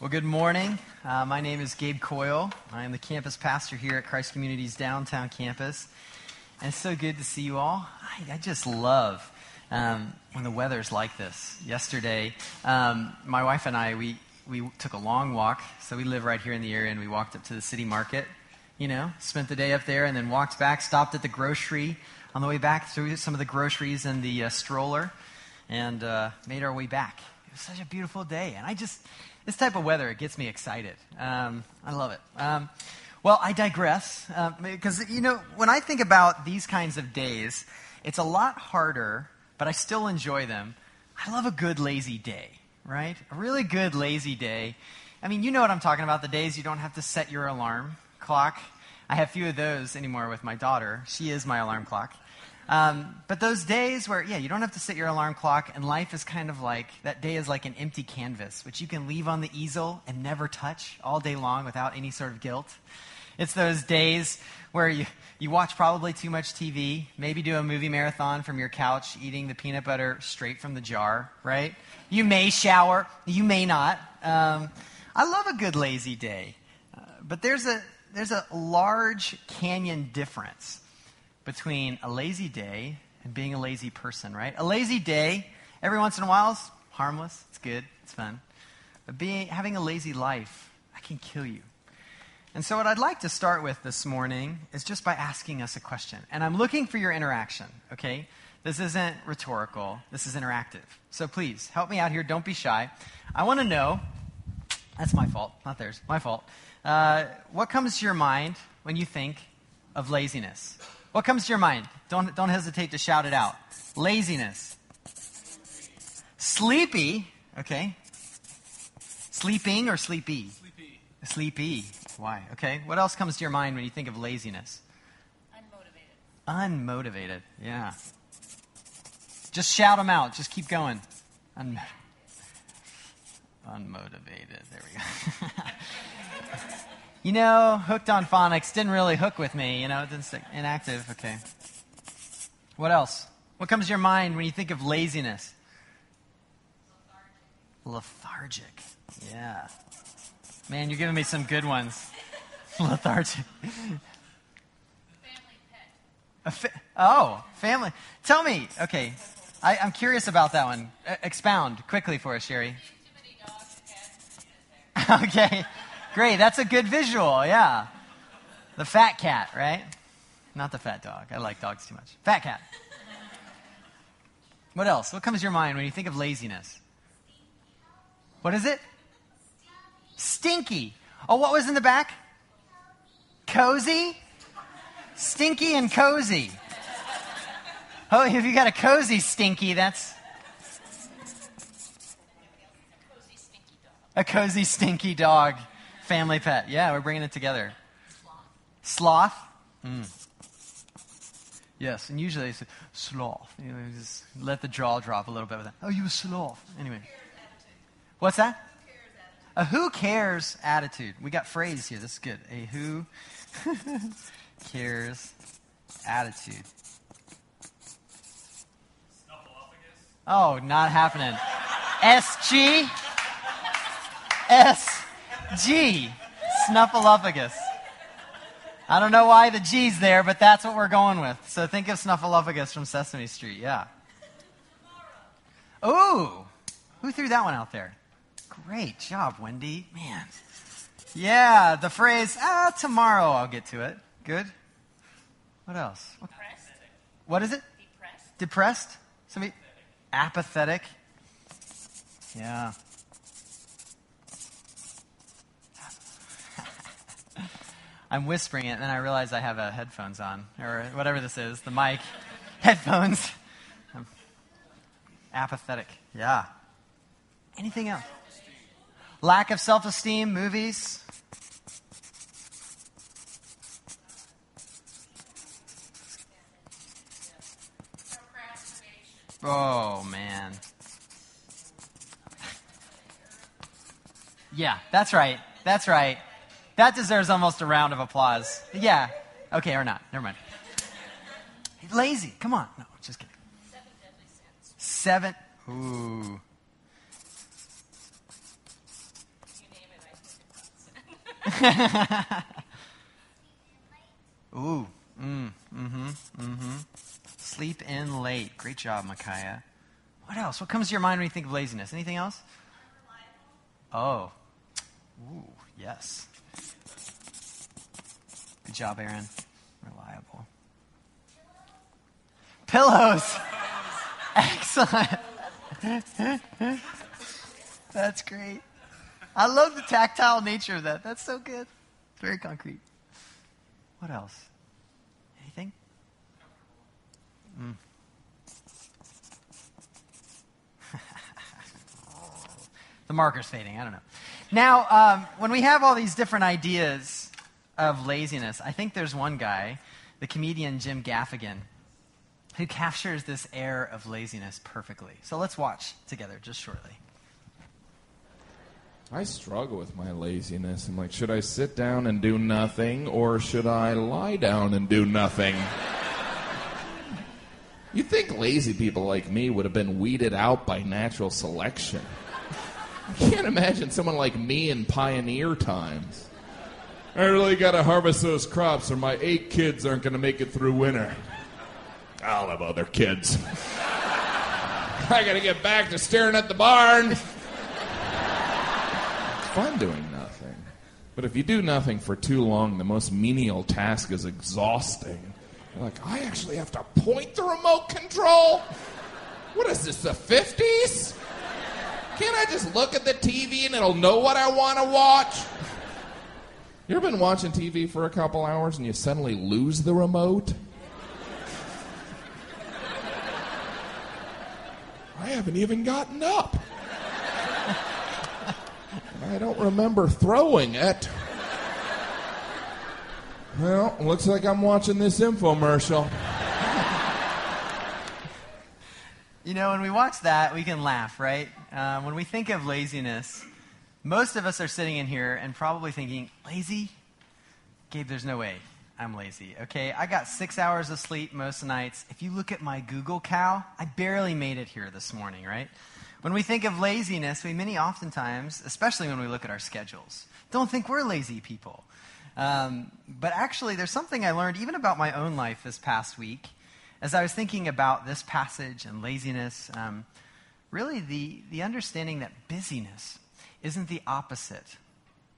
Well, good morning. Uh, my name is Gabe Coyle. I am the campus pastor here at Christ Community's downtown campus. And it's so good to see you all. I, I just love um, when the weather's like this. Yesterday, um, my wife and I, we, we took a long walk. So we live right here in the area, and we walked up to the city market, you know, spent the day up there, and then walked back, stopped at the grocery on the way back through some of the groceries and the uh, stroller, and uh, made our way back. It was such a beautiful day. And I just this type of weather, it gets me excited. Um, I love it. Um, well, I digress because, uh, you know, when I think about these kinds of days, it's a lot harder, but I still enjoy them. I love a good lazy day, right? A really good lazy day. I mean, you know what I'm talking about the days you don't have to set your alarm clock. I have few of those anymore with my daughter. She is my alarm clock. Um, but those days where, yeah, you don't have to set your alarm clock, and life is kind of like that day is like an empty canvas, which you can leave on the easel and never touch all day long without any sort of guilt. It's those days where you, you watch probably too much TV, maybe do a movie marathon from your couch, eating the peanut butter straight from the jar, right? You may shower, you may not. Um, I love a good lazy day. Uh, but there's a, there's a large canyon difference between a lazy day and being a lazy person, right? A lazy day, every once in a while, is harmless. It's good. It's fun. But being, having a lazy life, I can kill you. And so, what I'd like to start with this morning is just by asking us a question. And I'm looking for your interaction, okay? This isn't rhetorical, this is interactive. So, please help me out here. Don't be shy. I want to know that's my fault, not theirs, my fault. Uh, what comes to your mind when you think of laziness? What comes to your mind? Don't, don't hesitate to shout it out. Laziness. Sleepy. Okay. Sleeping or sleepy? Sleepy. Sleepy. Why? Okay. What else comes to your mind when you think of laziness? Unmotivated. Unmotivated. Yeah. Just shout them out. Just keep going. Un- unmotivated. There we go. you know, hooked on phonics didn't really hook with me. You know, it didn't stick. Inactive. Okay. What else? What comes to your mind when you think of laziness? Lethargic. lethargic. Yeah. Man, you're giving me some good ones. Lethargic. Family pet. A fa- oh, family. Tell me. Okay. I, I'm curious about that one. E- expound quickly for us, Sherry. Too many dogs and cats okay. Great. That's a good visual. Yeah. The fat cat, right? Not the fat dog. I like dogs too much. Fat cat. What else? What comes to your mind when you think of laziness? What is it? Stinky. Oh, what was in the back? Cozy? Stinky and cozy. Oh, if you got a cozy stinky, that's cozy stinky dog. a cozy stinky dog family pet. Yeah, we're bringing it together. Sloth. Mm. Yes, and usually it's sloth. You know, just let the jaw drop a little bit with that. Oh, you a sloth. Anyway. What's that? A who cares attitude. We got phrase here. This is good. A who cares attitude. Oh, not happening. SG? SG. Snuffleupagus. I don't know why the G's there, but that's what we're going with. So think of Snuffleupagus from Sesame Street. Yeah. Ooh. Who threw that one out there? Great job, Wendy. Man. Yeah, the phrase, ah, tomorrow I'll get to it. Good. What else? Depressed. what is it? Depressed. Depressed? Somebody apathetic? Yeah. I'm whispering it, and then I realize I have uh, headphones on, or whatever this is, the mic, headphones. I'm apathetic. Yeah. Anything else? Lack of self esteem, movies. Oh, man. Yeah, that's right. That's right. That deserves almost a round of applause. Yeah. Okay, or not. Never mind. Lazy. Come on. No, just kidding. Seven deadly sins. Seven. Ooh. Ooh. Mm. Mm-hmm. Mm-hmm. Sleep in late. Great job, Micaiah. What else? What comes to your mind when you think of laziness? Anything else? Oh. Ooh, yes. Good job, Aaron. Reliable. Pillows. Excellent. That's great. I love the tactile nature of that. That's so good. It's very concrete. What else? Anything? Mm. the marker's fading. I don't know. Now, um, when we have all these different ideas of laziness, I think there's one guy, the comedian Jim Gaffigan, who captures this air of laziness perfectly. So let's watch together just shortly. I struggle with my laziness. I'm like, should I sit down and do nothing, or should I lie down and do nothing? you think lazy people like me would have been weeded out by natural selection? I can't imagine someone like me in pioneer times. I really got to harvest those crops, or my eight kids aren't going to make it through winter. I'll have other kids. I got to get back to staring at the barn fun doing nothing. But if you do nothing for too long, the most menial task is exhausting. You're like, I actually have to point the remote control? What is this, the 50s? Can't I just look at the TV and it'll know what I want to watch? You ever been watching TV for a couple hours and you suddenly lose the remote? I haven't even gotten up. I don't remember throwing it. Well, looks like I'm watching this infomercial. You know, when we watch that, we can laugh, right? Uh, when we think of laziness, most of us are sitting in here and probably thinking, lazy? Gabe, there's no way I'm lazy, okay? I got six hours of sleep most nights. If you look at my Google Cal, I barely made it here this morning, right? When we think of laziness, we many oftentimes, especially when we look at our schedules, don't think we're lazy people. Um, but actually, there's something I learned even about my own life this past week as I was thinking about this passage and laziness. Um, really, the, the understanding that busyness isn't the opposite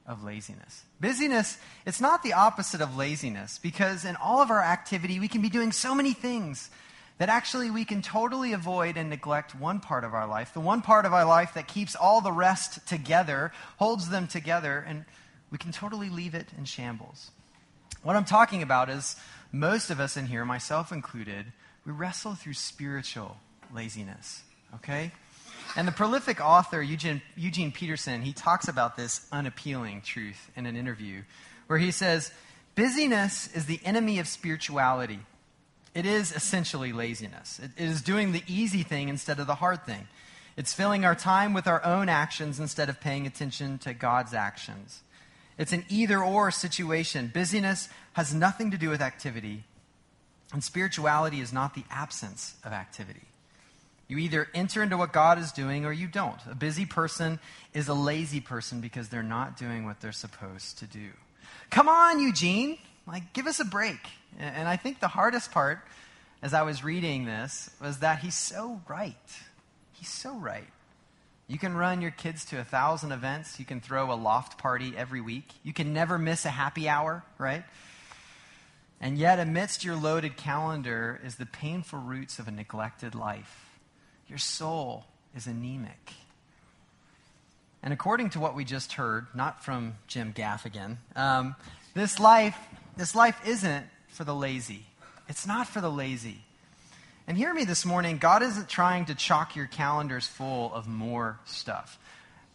of laziness. Busyness, it's not the opposite of laziness because in all of our activity, we can be doing so many things that actually we can totally avoid and neglect one part of our life, the one part of our life that keeps all the rest together, holds them together, and we can totally leave it in shambles. What I'm talking about is most of us in here, myself included, we wrestle through spiritual laziness, okay? And the prolific author, Eugene, Eugene Peterson, he talks about this unappealing truth in an interview where he says, Busyness is the enemy of spirituality. It is essentially laziness. It is doing the easy thing instead of the hard thing. It's filling our time with our own actions instead of paying attention to God's actions. It's an either or situation. Busyness has nothing to do with activity, and spirituality is not the absence of activity. You either enter into what God is doing or you don't. A busy person is a lazy person because they're not doing what they're supposed to do. Come on, Eugene. Like, give us a break. And I think the hardest part as I was reading this was that he's so right. He's so right. You can run your kids to a thousand events. You can throw a loft party every week. You can never miss a happy hour, right? And yet, amidst your loaded calendar is the painful roots of a neglected life. Your soul is anemic. And according to what we just heard, not from Jim Gaffigan, um, this life, this life isn't for the lazy. It's not for the lazy. And hear me this morning God isn't trying to chalk your calendars full of more stuff.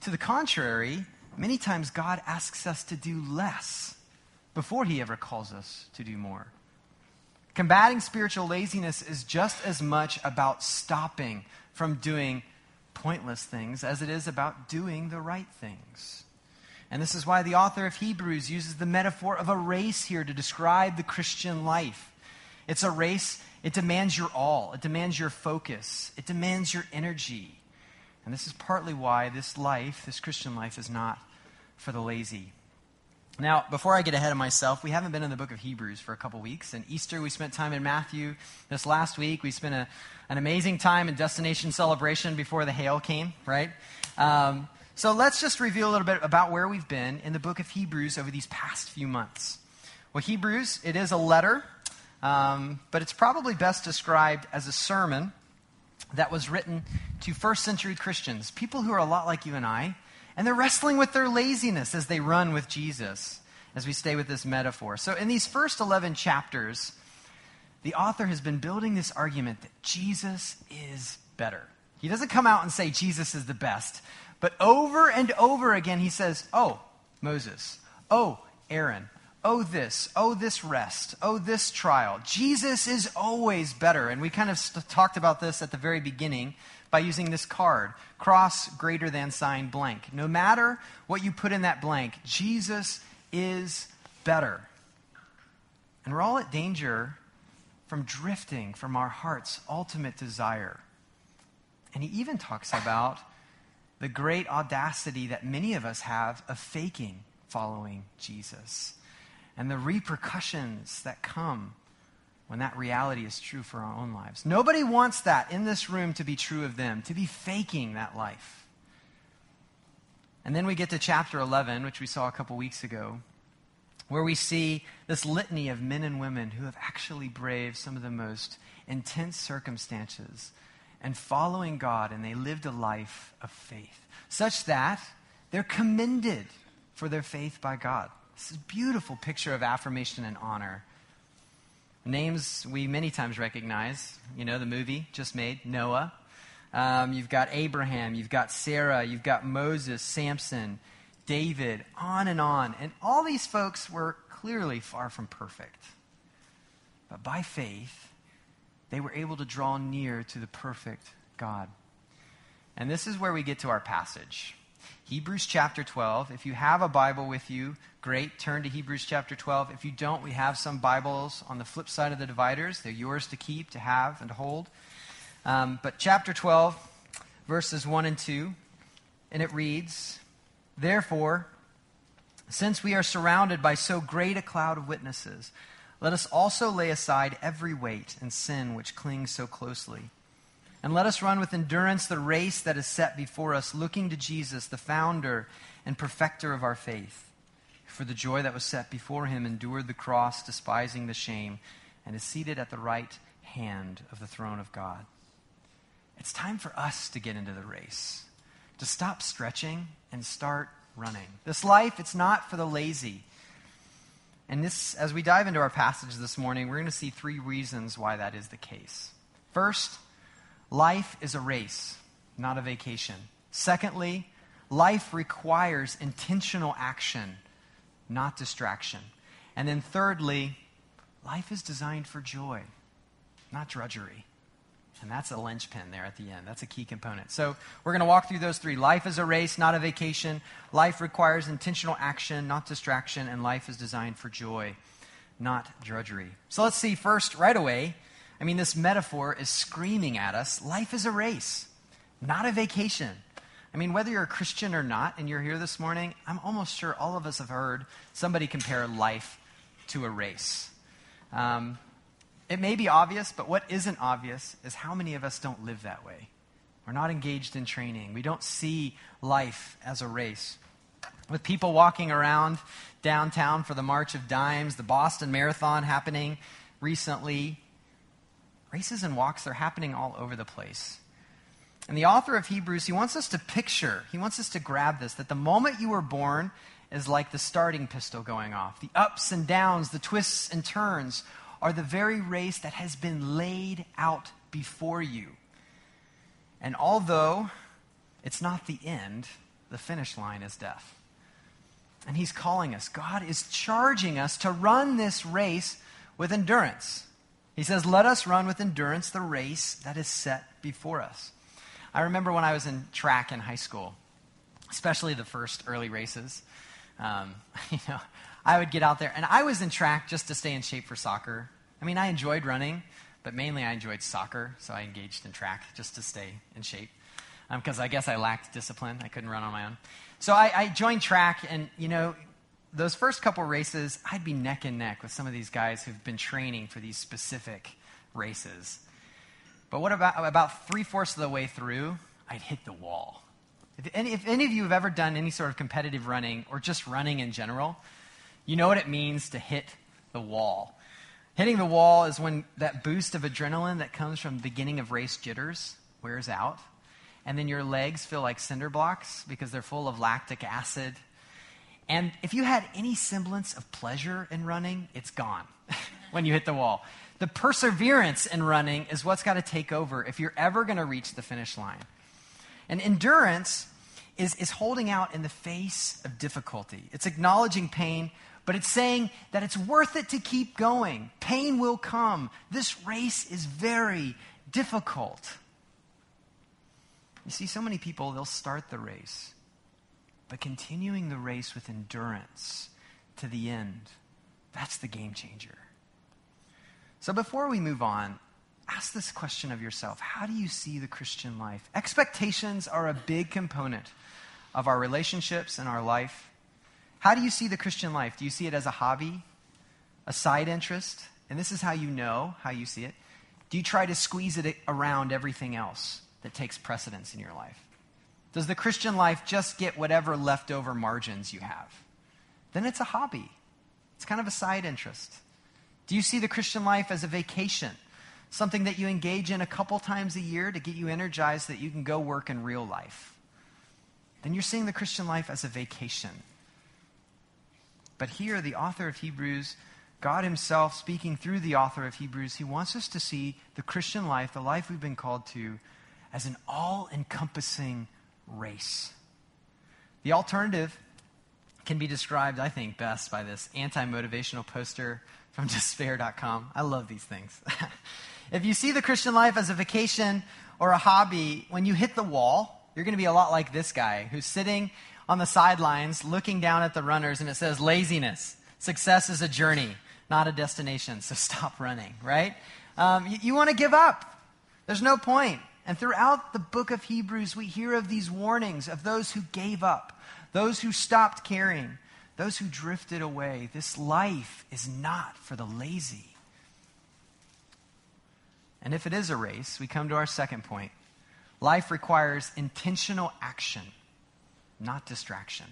To the contrary, many times God asks us to do less before he ever calls us to do more. Combating spiritual laziness is just as much about stopping from doing pointless things as it is about doing the right things. And this is why the author of Hebrews uses the metaphor of a race here to describe the Christian life. It's a race, it demands your all, it demands your focus, it demands your energy. And this is partly why this life, this Christian life, is not for the lazy. Now, before I get ahead of myself, we haven't been in the book of Hebrews for a couple weeks. And Easter, we spent time in Matthew. This last week, we spent a, an amazing time in destination celebration before the hail came, right? Um, so let's just review a little bit about where we've been in the book of Hebrews over these past few months. Well, Hebrews, it is a letter, um, but it's probably best described as a sermon that was written to first century Christians, people who are a lot like you and I, and they're wrestling with their laziness as they run with Jesus, as we stay with this metaphor. So, in these first 11 chapters, the author has been building this argument that Jesus is better. He doesn't come out and say Jesus is the best, but over and over again he says, Oh, Moses. Oh, Aaron. Oh, this. Oh, this rest. Oh, this trial. Jesus is always better. And we kind of st- talked about this at the very beginning by using this card cross greater than sign blank. No matter what you put in that blank, Jesus is better. And we're all at danger from drifting from our heart's ultimate desire. And he even talks about the great audacity that many of us have of faking following Jesus and the repercussions that come when that reality is true for our own lives. Nobody wants that in this room to be true of them, to be faking that life. And then we get to chapter 11, which we saw a couple weeks ago, where we see this litany of men and women who have actually braved some of the most intense circumstances and following God, and they lived a life of faith, such that they're commended for their faith by God. This is a beautiful picture of affirmation and honor. Names we many times recognize. You know, the movie just made Noah. Um, you've got Abraham. You've got Sarah. You've got Moses, Samson, David, on and on. And all these folks were clearly far from perfect. But by faith, they were able to draw near to the perfect God. And this is where we get to our passage. Hebrews chapter 12. If you have a Bible with you, great. Turn to Hebrews chapter 12. If you don't, we have some Bibles on the flip side of the dividers. They're yours to keep, to have, and to hold. Um, but chapter 12, verses 1 and 2, and it reads Therefore, since we are surrounded by so great a cloud of witnesses, let us also lay aside every weight and sin which clings so closely and let us run with endurance the race that is set before us, looking to Jesus, the founder and perfecter of our faith. For the joy that was set before him endured the cross, despising the shame, and is seated at the right hand of the throne of God. It's time for us to get into the race, to stop stretching and start running. This life, it's not for the lazy. And this, as we dive into our passage this morning, we're going to see three reasons why that is the case. First, Life is a race, not a vacation. Secondly, life requires intentional action, not distraction. And then thirdly, life is designed for joy, not drudgery. And that's a linchpin there at the end. That's a key component. So we're going to walk through those three. Life is a race, not a vacation. Life requires intentional action, not distraction. And life is designed for joy, not drudgery. So let's see first, right away, I mean, this metaphor is screaming at us life is a race, not a vacation. I mean, whether you're a Christian or not and you're here this morning, I'm almost sure all of us have heard somebody compare life to a race. Um, it may be obvious, but what isn't obvious is how many of us don't live that way. We're not engaged in training. We don't see life as a race. With people walking around downtown for the March of Dimes, the Boston Marathon happening recently, races and walks, they're happening all over the place. And the author of Hebrews, he wants us to picture, he wants us to grab this, that the moment you were born is like the starting pistol going off. The ups and downs, the twists and turns are the very race that has been laid out before you. And although it's not the end, the finish line is death. And he's calling us. God is charging us to run this race with endurance. He says, Let us run with endurance the race that is set before us. I remember when I was in track in high school, especially the first early races. Um, you know, I would get out there, and I was in track just to stay in shape for soccer. I mean, I enjoyed running, but mainly I enjoyed soccer, so I engaged in track just to stay in shape. Because um, I guess I lacked discipline. I couldn't run on my own. So I, I joined track, and, you know, those first couple races, I'd be neck and neck with some of these guys who've been training for these specific races. But what about about three fourths of the way through, I'd hit the wall. If any, if any of you have ever done any sort of competitive running or just running in general, you know what it means to hit the wall. Hitting the wall is when that boost of adrenaline that comes from the beginning of race jitters wears out, and then your legs feel like cinder blocks because they're full of lactic acid. And if you had any semblance of pleasure in running, it's gone when you hit the wall. The perseverance in running is what's got to take over if you're ever going to reach the finish line. And endurance is, is holding out in the face of difficulty. It's acknowledging pain, but it's saying that it's worth it to keep going. Pain will come. This race is very difficult. You see, so many people, they'll start the race, but continuing the race with endurance to the end, that's the game changer. So before we move on, ask this question of yourself How do you see the Christian life? Expectations are a big component of our relationships and our life. How do you see the Christian life? Do you see it as a hobby, a side interest? And this is how you know how you see it. Do you try to squeeze it around everything else that takes precedence in your life? Does the Christian life just get whatever leftover margins you have? Then it's a hobby. It's kind of a side interest. Do you see the Christian life as a vacation? Something that you engage in a couple times a year to get you energized so that you can go work in real life? Then you're seeing the Christian life as a vacation. But here, the author of Hebrews, God Himself speaking through the author of Hebrews, He wants us to see the Christian life, the life we've been called to, as an all encompassing race. The alternative can be described, I think, best by this anti motivational poster from despair.com. I love these things. if you see the Christian life as a vacation or a hobby, when you hit the wall, you're going to be a lot like this guy who's sitting on the sidelines looking down at the runners and it says laziness. Success is a journey, not a destination. So stop running, right? Um, you, you want to give up. There's no point. And throughout the book of Hebrews, we hear of these warnings of those who gave up, those who stopped caring, those who drifted away. This life is not for the lazy. And if it is a race, we come to our second point. Life requires intentional action, not distraction.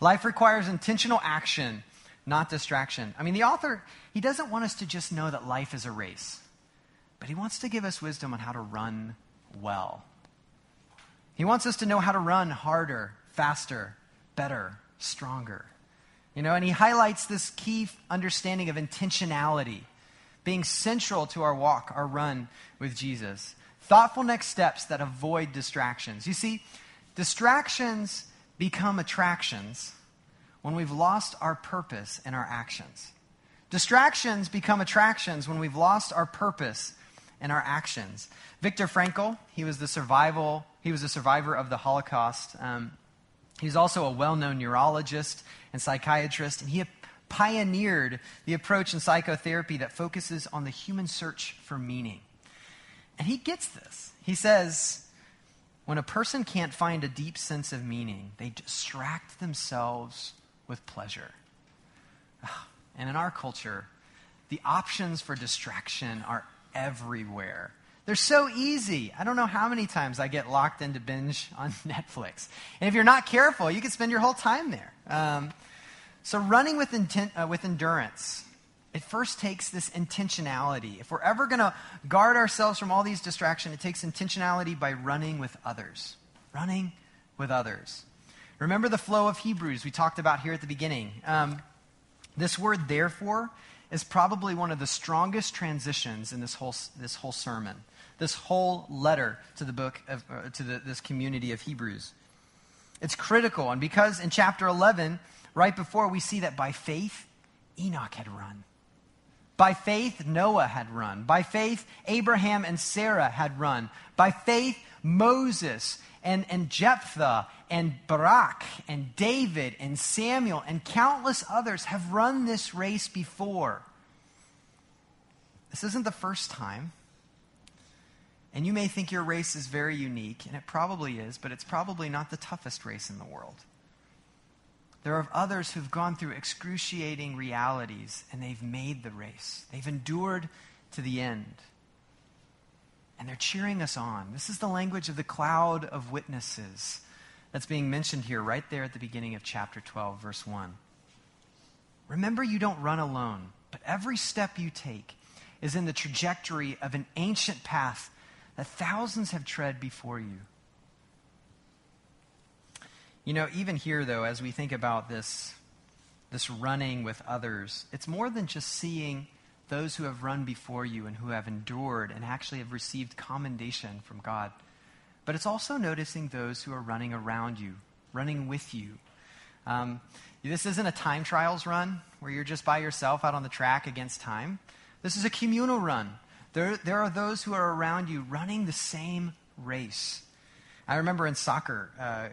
Life requires intentional action, not distraction. I mean, the author, he doesn't want us to just know that life is a race, but he wants to give us wisdom on how to run well. He wants us to know how to run harder, faster, better, stronger. You know, and he highlights this key understanding of intentionality being central to our walk, our run with Jesus. Thoughtful next steps that avoid distractions. You see, distractions become attractions when we've lost our purpose in our actions. Distractions become attractions when we've lost our purpose in our actions. Viktor Frankl, he was the survival, he was a survivor of the Holocaust. Um, He's also a well known neurologist and psychiatrist, and he pioneered the approach in psychotherapy that focuses on the human search for meaning. And he gets this. He says, when a person can't find a deep sense of meaning, they distract themselves with pleasure. Ah, and in our culture, the options for distraction are everywhere. They're so easy. I don't know how many times I get locked into binge on Netflix. And if you're not careful, you can spend your whole time there. Um, so, running with, intent, uh, with endurance, it first takes this intentionality. If we're ever going to guard ourselves from all these distractions, it takes intentionality by running with others. Running with others. Remember the flow of Hebrews we talked about here at the beginning. Um, this word, therefore, is probably one of the strongest transitions in this whole, this whole sermon this whole letter to the book of, uh, to the, this community of Hebrews. It's critical, and because in chapter 11, right before we see that by faith, Enoch had run. By faith, Noah had run. By faith, Abraham and Sarah had run. By faith, Moses and, and Jephthah and Barak and David and Samuel and countless others have run this race before. This isn't the first time. And you may think your race is very unique, and it probably is, but it's probably not the toughest race in the world. There are others who've gone through excruciating realities and they've made the race. They've endured to the end. And they're cheering us on. This is the language of the cloud of witnesses that's being mentioned here right there at the beginning of chapter 12, verse 1. Remember, you don't run alone, but every step you take is in the trajectory of an ancient path that thousands have tread before you. You know, even here, though, as we think about this, this running with others, it's more than just seeing those who have run before you and who have endured and actually have received commendation from God. But it's also noticing those who are running around you, running with you. Um, this isn't a time trials run where you're just by yourself out on the track against time. This is a communal run. There, there are those who are around you running the same race. I remember in soccer, uh,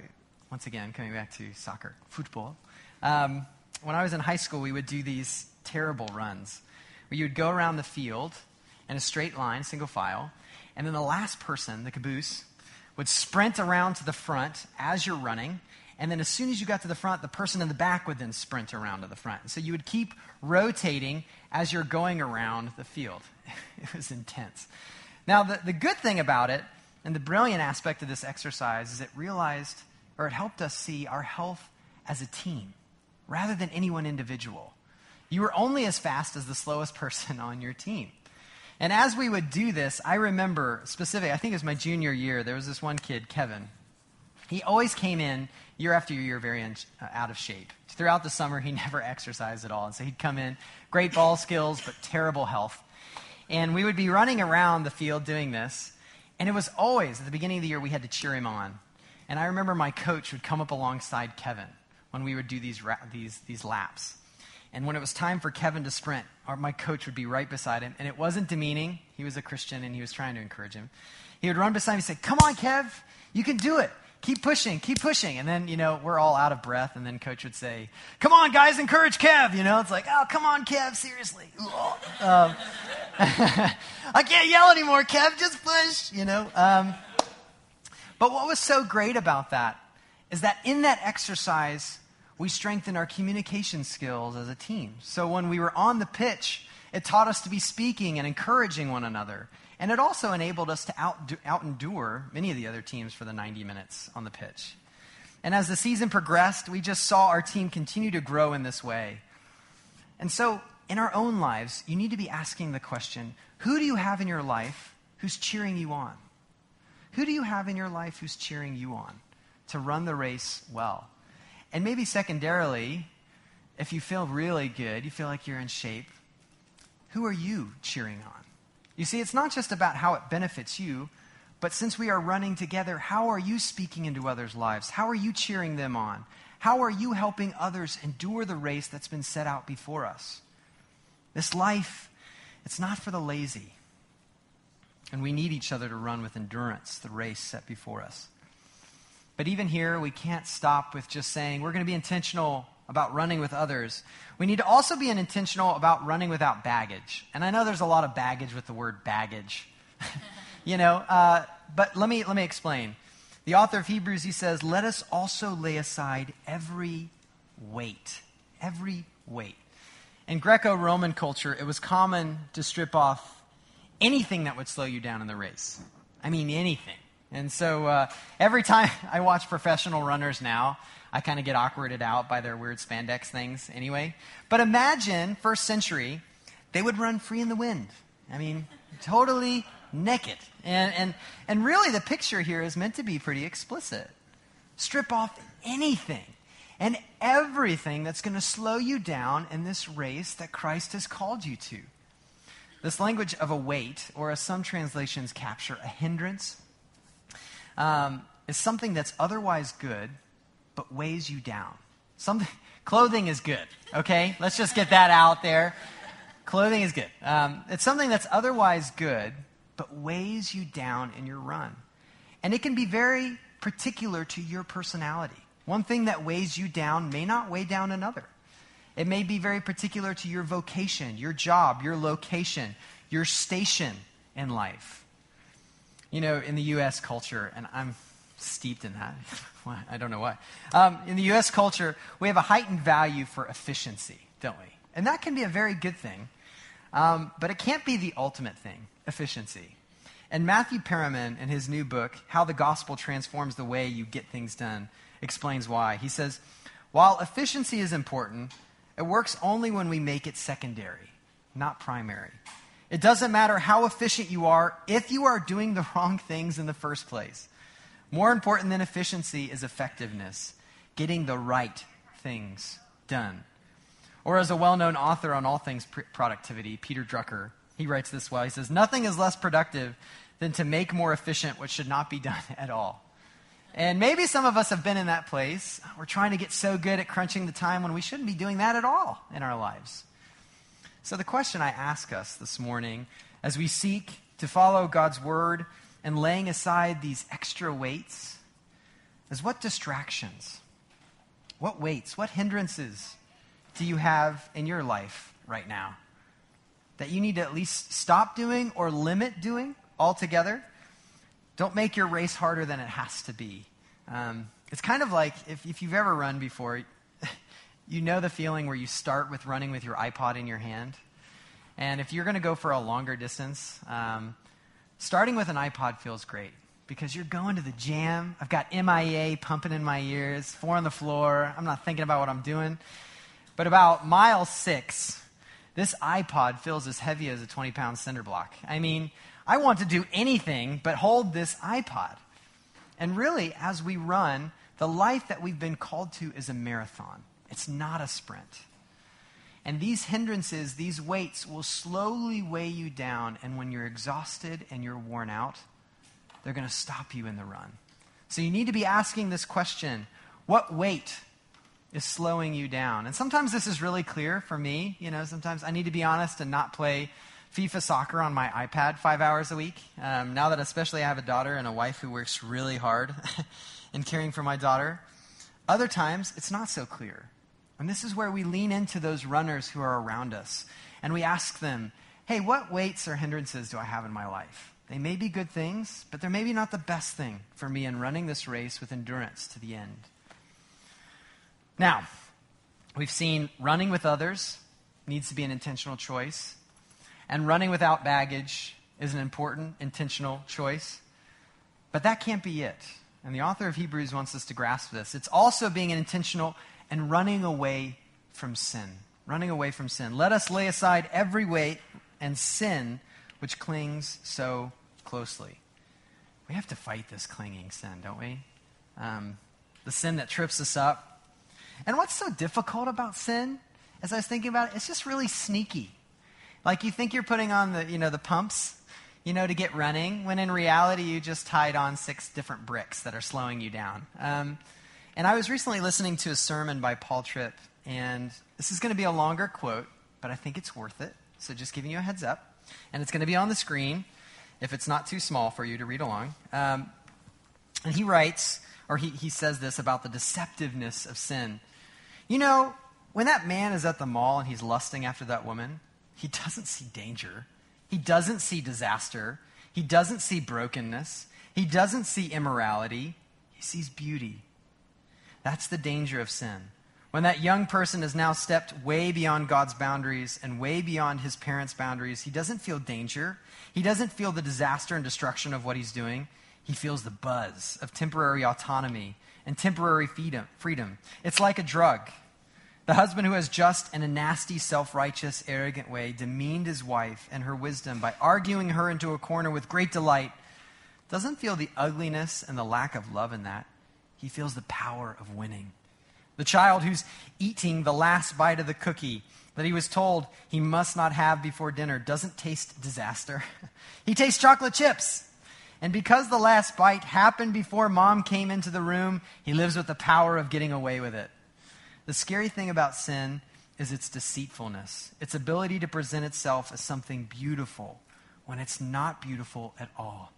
once again, coming back to soccer, football. Um, when I was in high school, we would do these terrible runs where you would go around the field in a straight line, single file, and then the last person, the caboose, would sprint around to the front as you're running. And then as soon as you got to the front, the person in the back would then sprint around to the front. So you would keep rotating as you're going around the field. it was intense. Now, the, the good thing about it, and the brilliant aspect of this exercise, is it realized, or it helped us see our health as a team rather than any one individual. You were only as fast as the slowest person on your team. And as we would do this, I remember specific, I think it was my junior year, there was this one kid, Kevin. He always came in year after year very in, uh, out of shape. Throughout the summer, he never exercised at all. And so he'd come in, great ball skills, but terrible health. And we would be running around the field doing this. And it was always, at the beginning of the year, we had to cheer him on. And I remember my coach would come up alongside Kevin when we would do these, ra- these, these laps. And when it was time for Kevin to sprint, our, my coach would be right beside him. And it wasn't demeaning. He was a Christian and he was trying to encourage him. He would run beside me and say, Come on, Kev, you can do it. Keep pushing, keep pushing. And then, you know, we're all out of breath. And then coach would say, Come on, guys, encourage Kev. You know, it's like, Oh, come on, Kev, seriously. Um, I can't yell anymore, Kev, just push, you know. Um, but what was so great about that is that in that exercise, we strengthened our communication skills as a team. So when we were on the pitch, it taught us to be speaking and encouraging one another. And it also enabled us to out, out endure many of the other teams for the 90 minutes on the pitch. And as the season progressed, we just saw our team continue to grow in this way. And so, in our own lives, you need to be asking the question who do you have in your life who's cheering you on? Who do you have in your life who's cheering you on to run the race well? And maybe secondarily, if you feel really good, you feel like you're in shape, who are you cheering on? You see, it's not just about how it benefits you, but since we are running together, how are you speaking into others' lives? How are you cheering them on? How are you helping others endure the race that's been set out before us? This life, it's not for the lazy. And we need each other to run with endurance the race set before us. But even here, we can't stop with just saying we're going to be intentional about running with others. We need to also be intentional about running without baggage. And I know there's a lot of baggage with the word baggage, you know, uh, but let me, let me explain. The author of Hebrews, he says, let us also lay aside every weight. Every weight. In Greco Roman culture, it was common to strip off anything that would slow you down in the race. I mean, anything. And so uh, every time I watch professional runners now, I kind of get awkwarded out by their weird spandex things anyway. But imagine first century, they would run free in the wind. I mean, totally naked. And, and, and really, the picture here is meant to be pretty explicit. Strip off anything and everything that's going to slow you down in this race that Christ has called you to. This language of a weight, or as some translations capture, a hindrance, um, is something that's otherwise good, but weighs you down. Something, clothing is good, okay? Let's just get that out there. Clothing is good. Um, it's something that's otherwise good, but weighs you down in your run. And it can be very particular to your personality. One thing that weighs you down may not weigh down another. It may be very particular to your vocation, your job, your location, your station in life you know, in the U.S. culture, and I'm steeped in that. I don't know why. Um, in the U.S. culture, we have a heightened value for efficiency, don't we? And that can be a very good thing, um, but it can't be the ultimate thing efficiency. And Matthew Perman, in his new book, How the Gospel Transforms the Way You Get Things Done, explains why. He says, While efficiency is important, it works only when we make it secondary, not primary. It doesn't matter how efficient you are if you are doing the wrong things in the first place. More important than efficiency is effectiveness, getting the right things done. Or, as a well known author on all things pr- productivity, Peter Drucker, he writes this well. He says, Nothing is less productive than to make more efficient what should not be done at all. And maybe some of us have been in that place. We're trying to get so good at crunching the time when we shouldn't be doing that at all in our lives. So, the question I ask us this morning as we seek to follow God's word and laying aside these extra weights is what distractions, what weights, what hindrances do you have in your life right now that you need to at least stop doing or limit doing altogether? Don't make your race harder than it has to be. Um, it's kind of like if, if you've ever run before, you know the feeling where you start with running with your iPod in your hand. And if you're going to go for a longer distance, um, starting with an iPod feels great because you're going to the jam. I've got MIA pumping in my ears, four on the floor. I'm not thinking about what I'm doing. But about mile six, this iPod feels as heavy as a 20 pound cinder block. I mean, I want to do anything but hold this iPod. And really, as we run, the life that we've been called to is a marathon, it's not a sprint. And these hindrances, these weights, will slowly weigh you down. And when you're exhausted and you're worn out, they're going to stop you in the run. So you need to be asking this question What weight is slowing you down? And sometimes this is really clear for me. You know, sometimes I need to be honest and not play FIFA soccer on my iPad five hours a week. Um, now that especially I have a daughter and a wife who works really hard in caring for my daughter. Other times, it's not so clear. And this is where we lean into those runners who are around us and we ask them, hey, what weights or hindrances do I have in my life? They may be good things, but they're maybe not the best thing for me in running this race with endurance to the end. Now, we've seen running with others needs to be an intentional choice, and running without baggage is an important intentional choice. But that can't be it. And the author of Hebrews wants us to grasp this. It's also being an intentional and running away from sin. Running away from sin. Let us lay aside every weight and sin which clings so closely. We have to fight this clinging sin, don't we? Um, the sin that trips us up. And what's so difficult about sin, as I was thinking about it, it's just really sneaky. Like you think you're putting on the, you know, the pumps, you know, to get running, when in reality you just tied on six different bricks that are slowing you down. Um, and I was recently listening to a sermon by Paul Tripp, and this is going to be a longer quote, but I think it's worth it. So just giving you a heads up. And it's going to be on the screen if it's not too small for you to read along. Um, and he writes, or he, he says this about the deceptiveness of sin. You know, when that man is at the mall and he's lusting after that woman, he doesn't see danger. He doesn't see disaster. He doesn't see brokenness. He doesn't see immorality. He sees beauty. That's the danger of sin. When that young person has now stepped way beyond God's boundaries and way beyond his parents' boundaries, he doesn't feel danger. He doesn't feel the disaster and destruction of what he's doing. He feels the buzz of temporary autonomy and temporary freedom. It's like a drug. The husband who has just, in a nasty, self righteous, arrogant way, demeaned his wife and her wisdom by arguing her into a corner with great delight doesn't feel the ugliness and the lack of love in that. He feels the power of winning. The child who's eating the last bite of the cookie that he was told he must not have before dinner doesn't taste disaster. he tastes chocolate chips. And because the last bite happened before mom came into the room, he lives with the power of getting away with it. The scary thing about sin is its deceitfulness, its ability to present itself as something beautiful when it's not beautiful at all.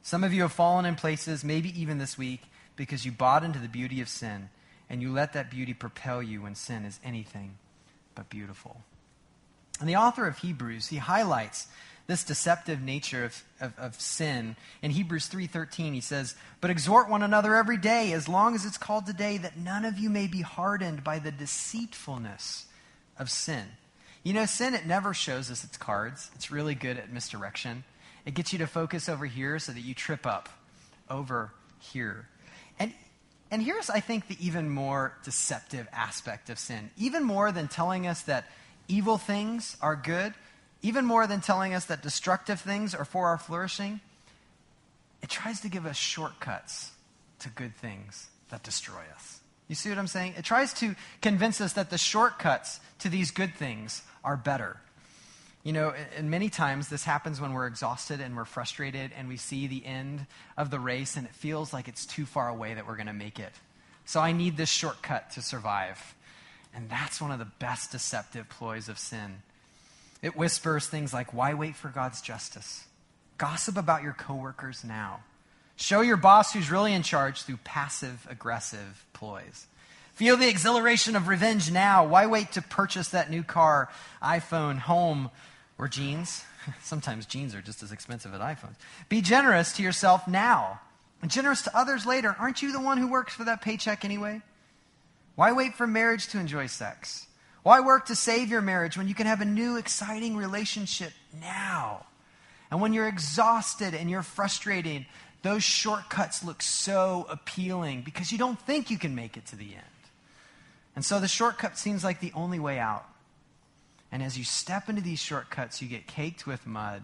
Some of you have fallen in places, maybe even this week, because you bought into the beauty of sin and you let that beauty propel you when sin is anything but beautiful. And the author of Hebrews, he highlights this deceptive nature of, of, of sin. In Hebrews 3.13, he says, But exhort one another every day, as long as it's called today, that none of you may be hardened by the deceitfulness of sin. You know, sin, it never shows us its cards. It's really good at misdirection. It gets you to focus over here so that you trip up over here. And, here's, I think, the even more deceptive aspect of sin. Even more than telling us that evil things are good, even more than telling us that destructive things are for our flourishing, it tries to give us shortcuts to good things that destroy us. You see what I'm saying? It tries to convince us that the shortcuts to these good things are better. You know, and many times this happens when we're exhausted and we're frustrated and we see the end of the race and it feels like it's too far away that we're going to make it. So I need this shortcut to survive. And that's one of the best deceptive ploys of sin. It whispers things like, Why wait for God's justice? Gossip about your coworkers now. Show your boss who's really in charge through passive aggressive ploys. Feel the exhilaration of revenge now. Why wait to purchase that new car, iPhone, home, or jeans? Sometimes jeans are just as expensive as iPhones. Be generous to yourself now and generous to others later. Aren't you the one who works for that paycheck anyway? Why wait for marriage to enjoy sex? Why work to save your marriage when you can have a new, exciting relationship now? And when you're exhausted and you're frustrated, those shortcuts look so appealing because you don't think you can make it to the end. And so the shortcut seems like the only way out. And as you step into these shortcuts, you get caked with mud,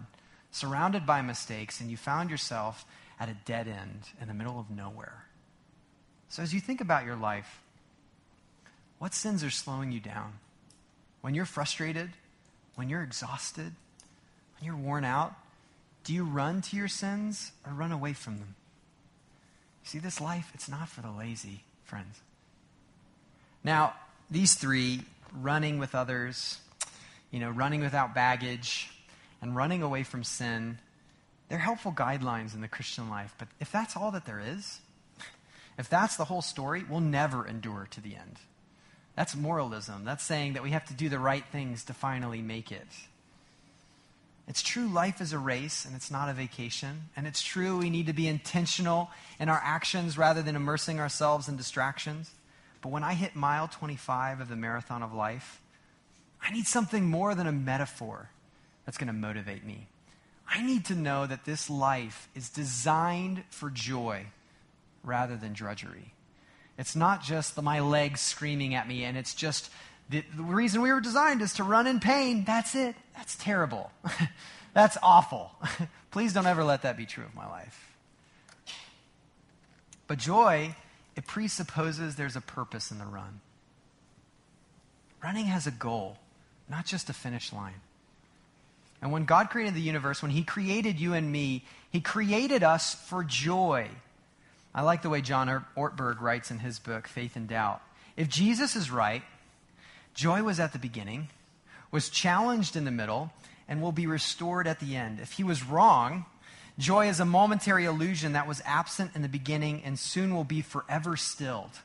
surrounded by mistakes, and you found yourself at a dead end in the middle of nowhere. So as you think about your life, what sins are slowing you down? When you're frustrated, when you're exhausted, when you're worn out, do you run to your sins or run away from them? See, this life, it's not for the lazy, friends. Now, these three, running with others, you know, running without baggage, and running away from sin, they're helpful guidelines in the Christian life. But if that's all that there is, if that's the whole story, we'll never endure to the end. That's moralism. That's saying that we have to do the right things to finally make it. It's true, life is a race and it's not a vacation. And it's true, we need to be intentional in our actions rather than immersing ourselves in distractions. But when I hit mile 25 of the marathon of life, I need something more than a metaphor that's going to motivate me. I need to know that this life is designed for joy rather than drudgery. It's not just the, my legs screaming at me, and it's just the, the reason we were designed is to run in pain. That's it. That's terrible. That's awful. Please don't ever let that be true of my life. But joy it presupposes there's a purpose in the run. Running has a goal, not just a finish line. And when God created the universe, when He created you and me, He created us for joy. I like the way John Ortberg writes in his book, Faith and Doubt. If Jesus is right, joy was at the beginning, was challenged in the middle, and will be restored at the end. If he was wrong, Joy is a momentary illusion that was absent in the beginning and soon will be forever stilled.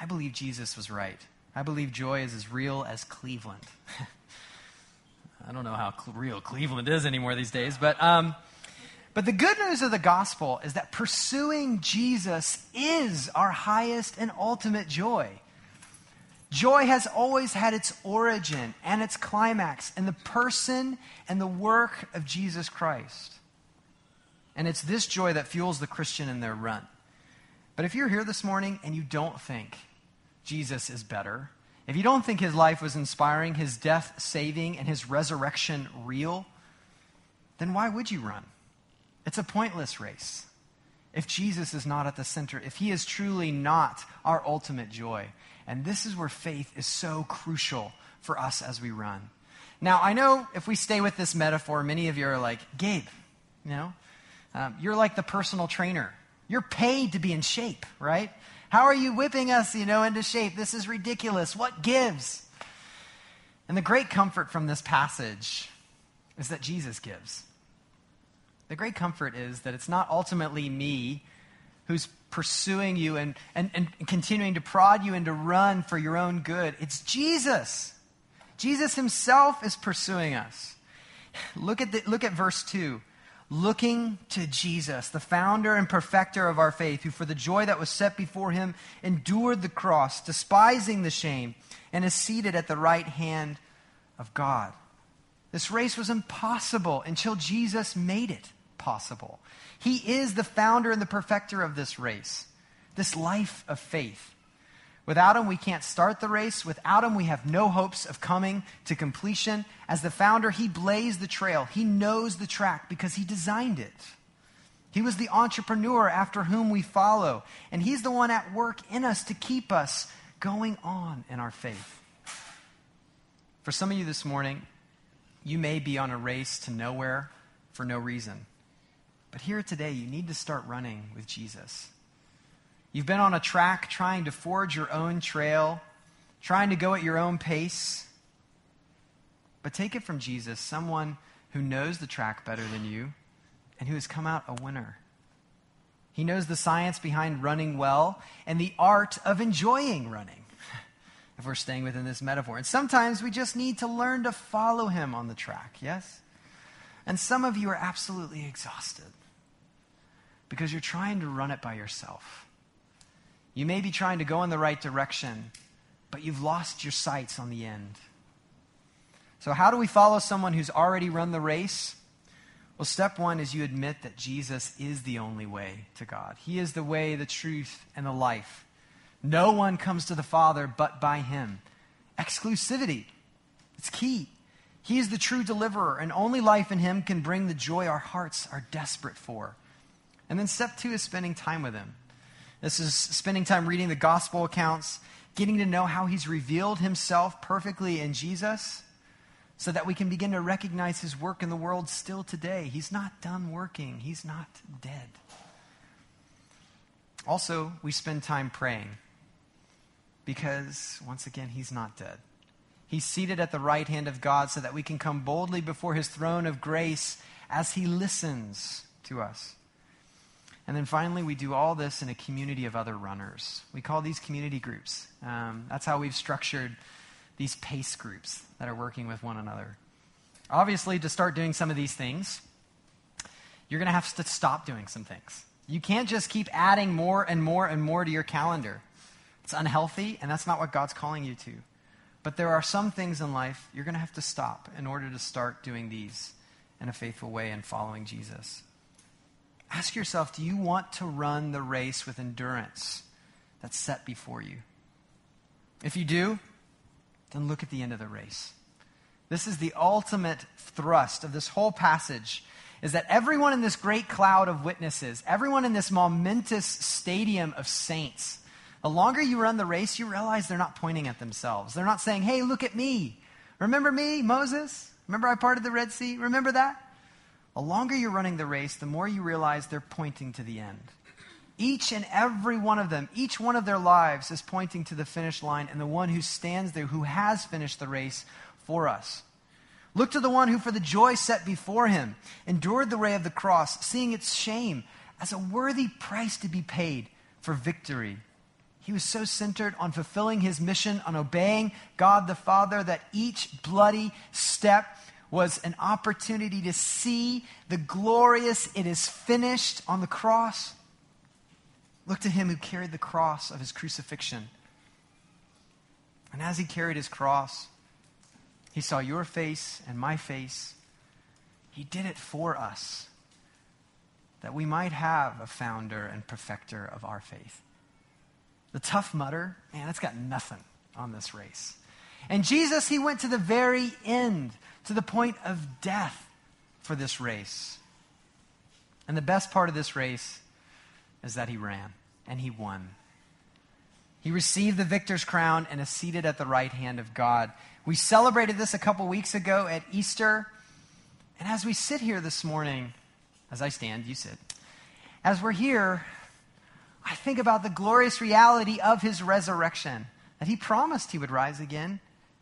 I believe Jesus was right. I believe joy is as real as Cleveland. I don't know how cl- real Cleveland is anymore these days, but, um, but the good news of the gospel is that pursuing Jesus is our highest and ultimate joy. Joy has always had its origin and its climax in the person and the work of Jesus Christ. And it's this joy that fuels the Christian in their run. But if you're here this morning and you don't think Jesus is better, if you don't think his life was inspiring, his death saving, and his resurrection real, then why would you run? It's a pointless race. If Jesus is not at the center, if he is truly not our ultimate joy. And this is where faith is so crucial for us as we run. Now, I know if we stay with this metaphor, many of you are like, Gabe, you know, um, you're like the personal trainer. You're paid to be in shape, right? How are you whipping us, you know, into shape? This is ridiculous. What gives? And the great comfort from this passage is that Jesus gives. The great comfort is that it's not ultimately me who's pursuing you and, and, and continuing to prod you and to run for your own good. It's Jesus. Jesus himself is pursuing us. Look at, the, look at verse 2. Looking to Jesus, the founder and perfecter of our faith, who for the joy that was set before him endured the cross, despising the shame, and is seated at the right hand of God. This race was impossible until Jesus made it possible. He is the founder and the perfecter of this race, this life of faith. Without him, we can't start the race. Without him, we have no hopes of coming to completion. As the founder, he blazed the trail. He knows the track because he designed it. He was the entrepreneur after whom we follow, and he's the one at work in us to keep us going on in our faith. For some of you this morning, you may be on a race to nowhere for no reason. But here today, you need to start running with Jesus. You've been on a track trying to forge your own trail, trying to go at your own pace. But take it from Jesus, someone who knows the track better than you and who has come out a winner. He knows the science behind running well and the art of enjoying running, if we're staying within this metaphor. And sometimes we just need to learn to follow him on the track, yes? And some of you are absolutely exhausted because you're trying to run it by yourself. You may be trying to go in the right direction, but you've lost your sights on the end. So, how do we follow someone who's already run the race? Well, step one is you admit that Jesus is the only way to God. He is the way, the truth, and the life. No one comes to the Father but by Him. Exclusivity, it's key. He is the true deliverer, and only life in Him can bring the joy our hearts are desperate for. And then step two is spending time with Him. This is spending time reading the gospel accounts, getting to know how he's revealed himself perfectly in Jesus so that we can begin to recognize his work in the world still today. He's not done working, he's not dead. Also, we spend time praying because, once again, he's not dead. He's seated at the right hand of God so that we can come boldly before his throne of grace as he listens to us. And then finally, we do all this in a community of other runners. We call these community groups. Um, that's how we've structured these pace groups that are working with one another. Obviously, to start doing some of these things, you're going to have to stop doing some things. You can't just keep adding more and more and more to your calendar. It's unhealthy, and that's not what God's calling you to. But there are some things in life you're going to have to stop in order to start doing these in a faithful way and following Jesus. Ask yourself do you want to run the race with endurance that's set before you? If you do, then look at the end of the race. This is the ultimate thrust of this whole passage is that everyone in this great cloud of witnesses, everyone in this momentous stadium of saints, the longer you run the race, you realize they're not pointing at themselves. They're not saying, hey, look at me. Remember me, Moses? Remember I parted the Red Sea? Remember that? The longer you're running the race, the more you realize they're pointing to the end. Each and every one of them, each one of their lives is pointing to the finish line and the one who stands there, who has finished the race for us. Look to the one who, for the joy set before him, endured the way of the cross, seeing its shame as a worthy price to be paid for victory. He was so centered on fulfilling his mission, on obeying God the Father, that each bloody step was an opportunity to see the glorious, it is finished on the cross. Look to him who carried the cross of his crucifixion. And as he carried his cross, he saw your face and my face. He did it for us, that we might have a founder and perfecter of our faith. The tough mudder, man, that's got nothing on this race. And Jesus, he went to the very end to the point of death for this race. And the best part of this race is that he ran and he won. He received the victor's crown and is seated at the right hand of God. We celebrated this a couple weeks ago at Easter. And as we sit here this morning, as I stand, you sit. As we're here, I think about the glorious reality of his resurrection, that he promised he would rise again,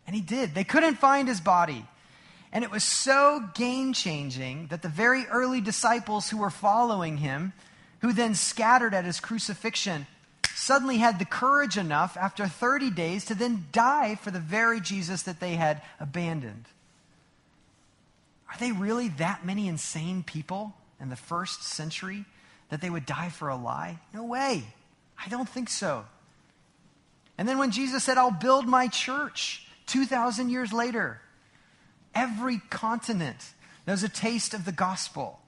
and he did. They couldn't find his body. And it was so game changing that the very early disciples who were following him, who then scattered at his crucifixion, suddenly had the courage enough after 30 days to then die for the very Jesus that they had abandoned. Are they really that many insane people in the first century that they would die for a lie? No way. I don't think so. And then when Jesus said, I'll build my church 2,000 years later, every continent knows a taste of the gospel.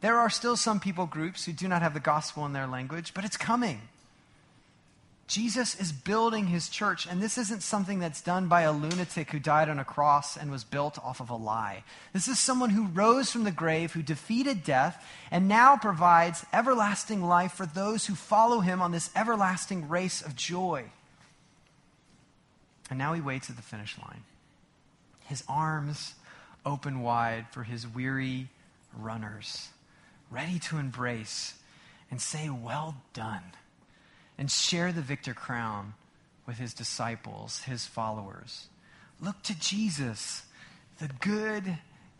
There are still some people groups who do not have the gospel in their language, but it's coming. Jesus is building his church, and this isn't something that's done by a lunatic who died on a cross and was built off of a lie. This is someone who rose from the grave, who defeated death, and now provides everlasting life for those who follow him on this everlasting race of joy. And now he waits at the finish line. His arms open wide for his weary runners, ready to embrace and say, Well done and share the victor crown with his disciples, his followers. Look to Jesus, the good,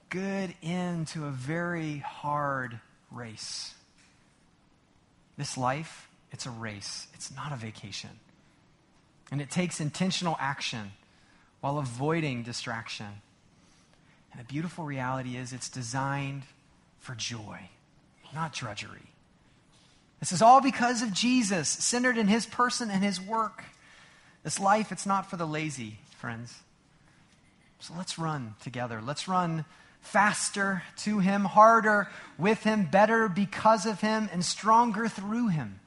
good end to a very hard race. This life, it's a race, it's not a vacation. And it takes intentional action while avoiding distraction. And the beautiful reality is it's designed for joy, not drudgery. This is all because of Jesus, centered in his person and his work. This life, it's not for the lazy, friends. So let's run together. Let's run faster to him, harder with him, better because of him, and stronger through him.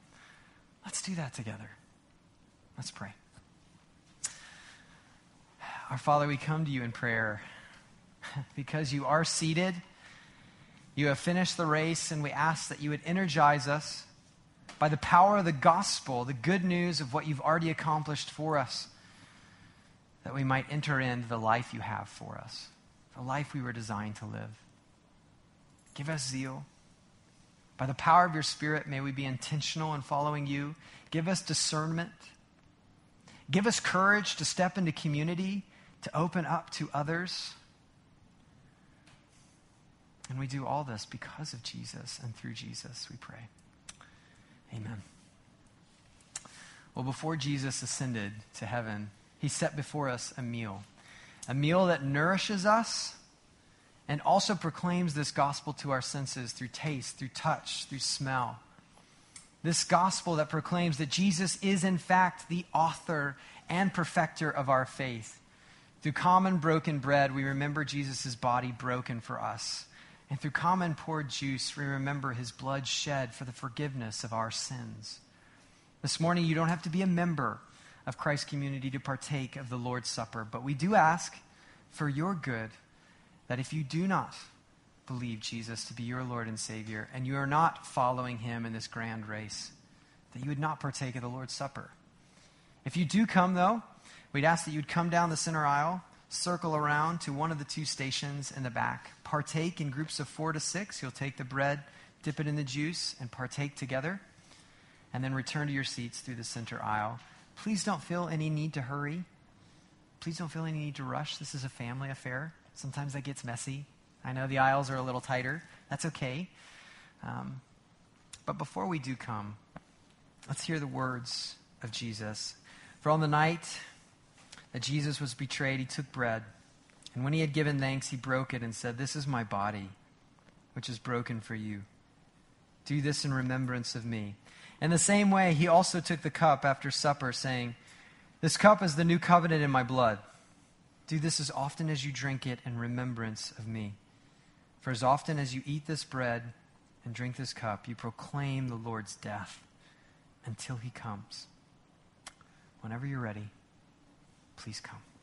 Let's do that together. Let's pray. Our Father, we come to you in prayer because you are seated. You have finished the race, and we ask that you would energize us by the power of the gospel, the good news of what you've already accomplished for us, that we might enter into the life you have for us, the life we were designed to live. Give us zeal. By the power of your Spirit, may we be intentional in following you. Give us discernment. Give us courage to step into community, to open up to others. And we do all this because of Jesus and through Jesus, we pray. Amen. Well, before Jesus ascended to heaven, he set before us a meal, a meal that nourishes us and also proclaims this gospel to our senses through taste, through touch, through smell. This gospel that proclaims that Jesus is, in fact, the author and perfecter of our faith. Through common broken bread, we remember Jesus' body broken for us. And through common poured juice, we remember his blood shed for the forgiveness of our sins. This morning, you don't have to be a member of Christ's community to partake of the Lord's Supper, but we do ask for your good that if you do not believe Jesus to be your Lord and Savior, and you are not following him in this grand race, that you would not partake of the Lord's Supper. If you do come, though, we'd ask that you'd come down the center aisle circle around to one of the two stations in the back. Partake in groups of four to six. You'll take the bread, dip it in the juice, and partake together. And then return to your seats through the center aisle. Please don't feel any need to hurry. Please don't feel any need to rush. This is a family affair. Sometimes that gets messy. I know the aisles are a little tighter. That's okay. Um, but before we do come, let's hear the words of Jesus. For on the night that Jesus was betrayed, he took bread. And when he had given thanks, he broke it and said, This is my body, which is broken for you. Do this in remembrance of me. In the same way, he also took the cup after supper, saying, This cup is the new covenant in my blood. Do this as often as you drink it in remembrance of me. For as often as you eat this bread and drink this cup, you proclaim the Lord's death until he comes. Whenever you're ready, Please come.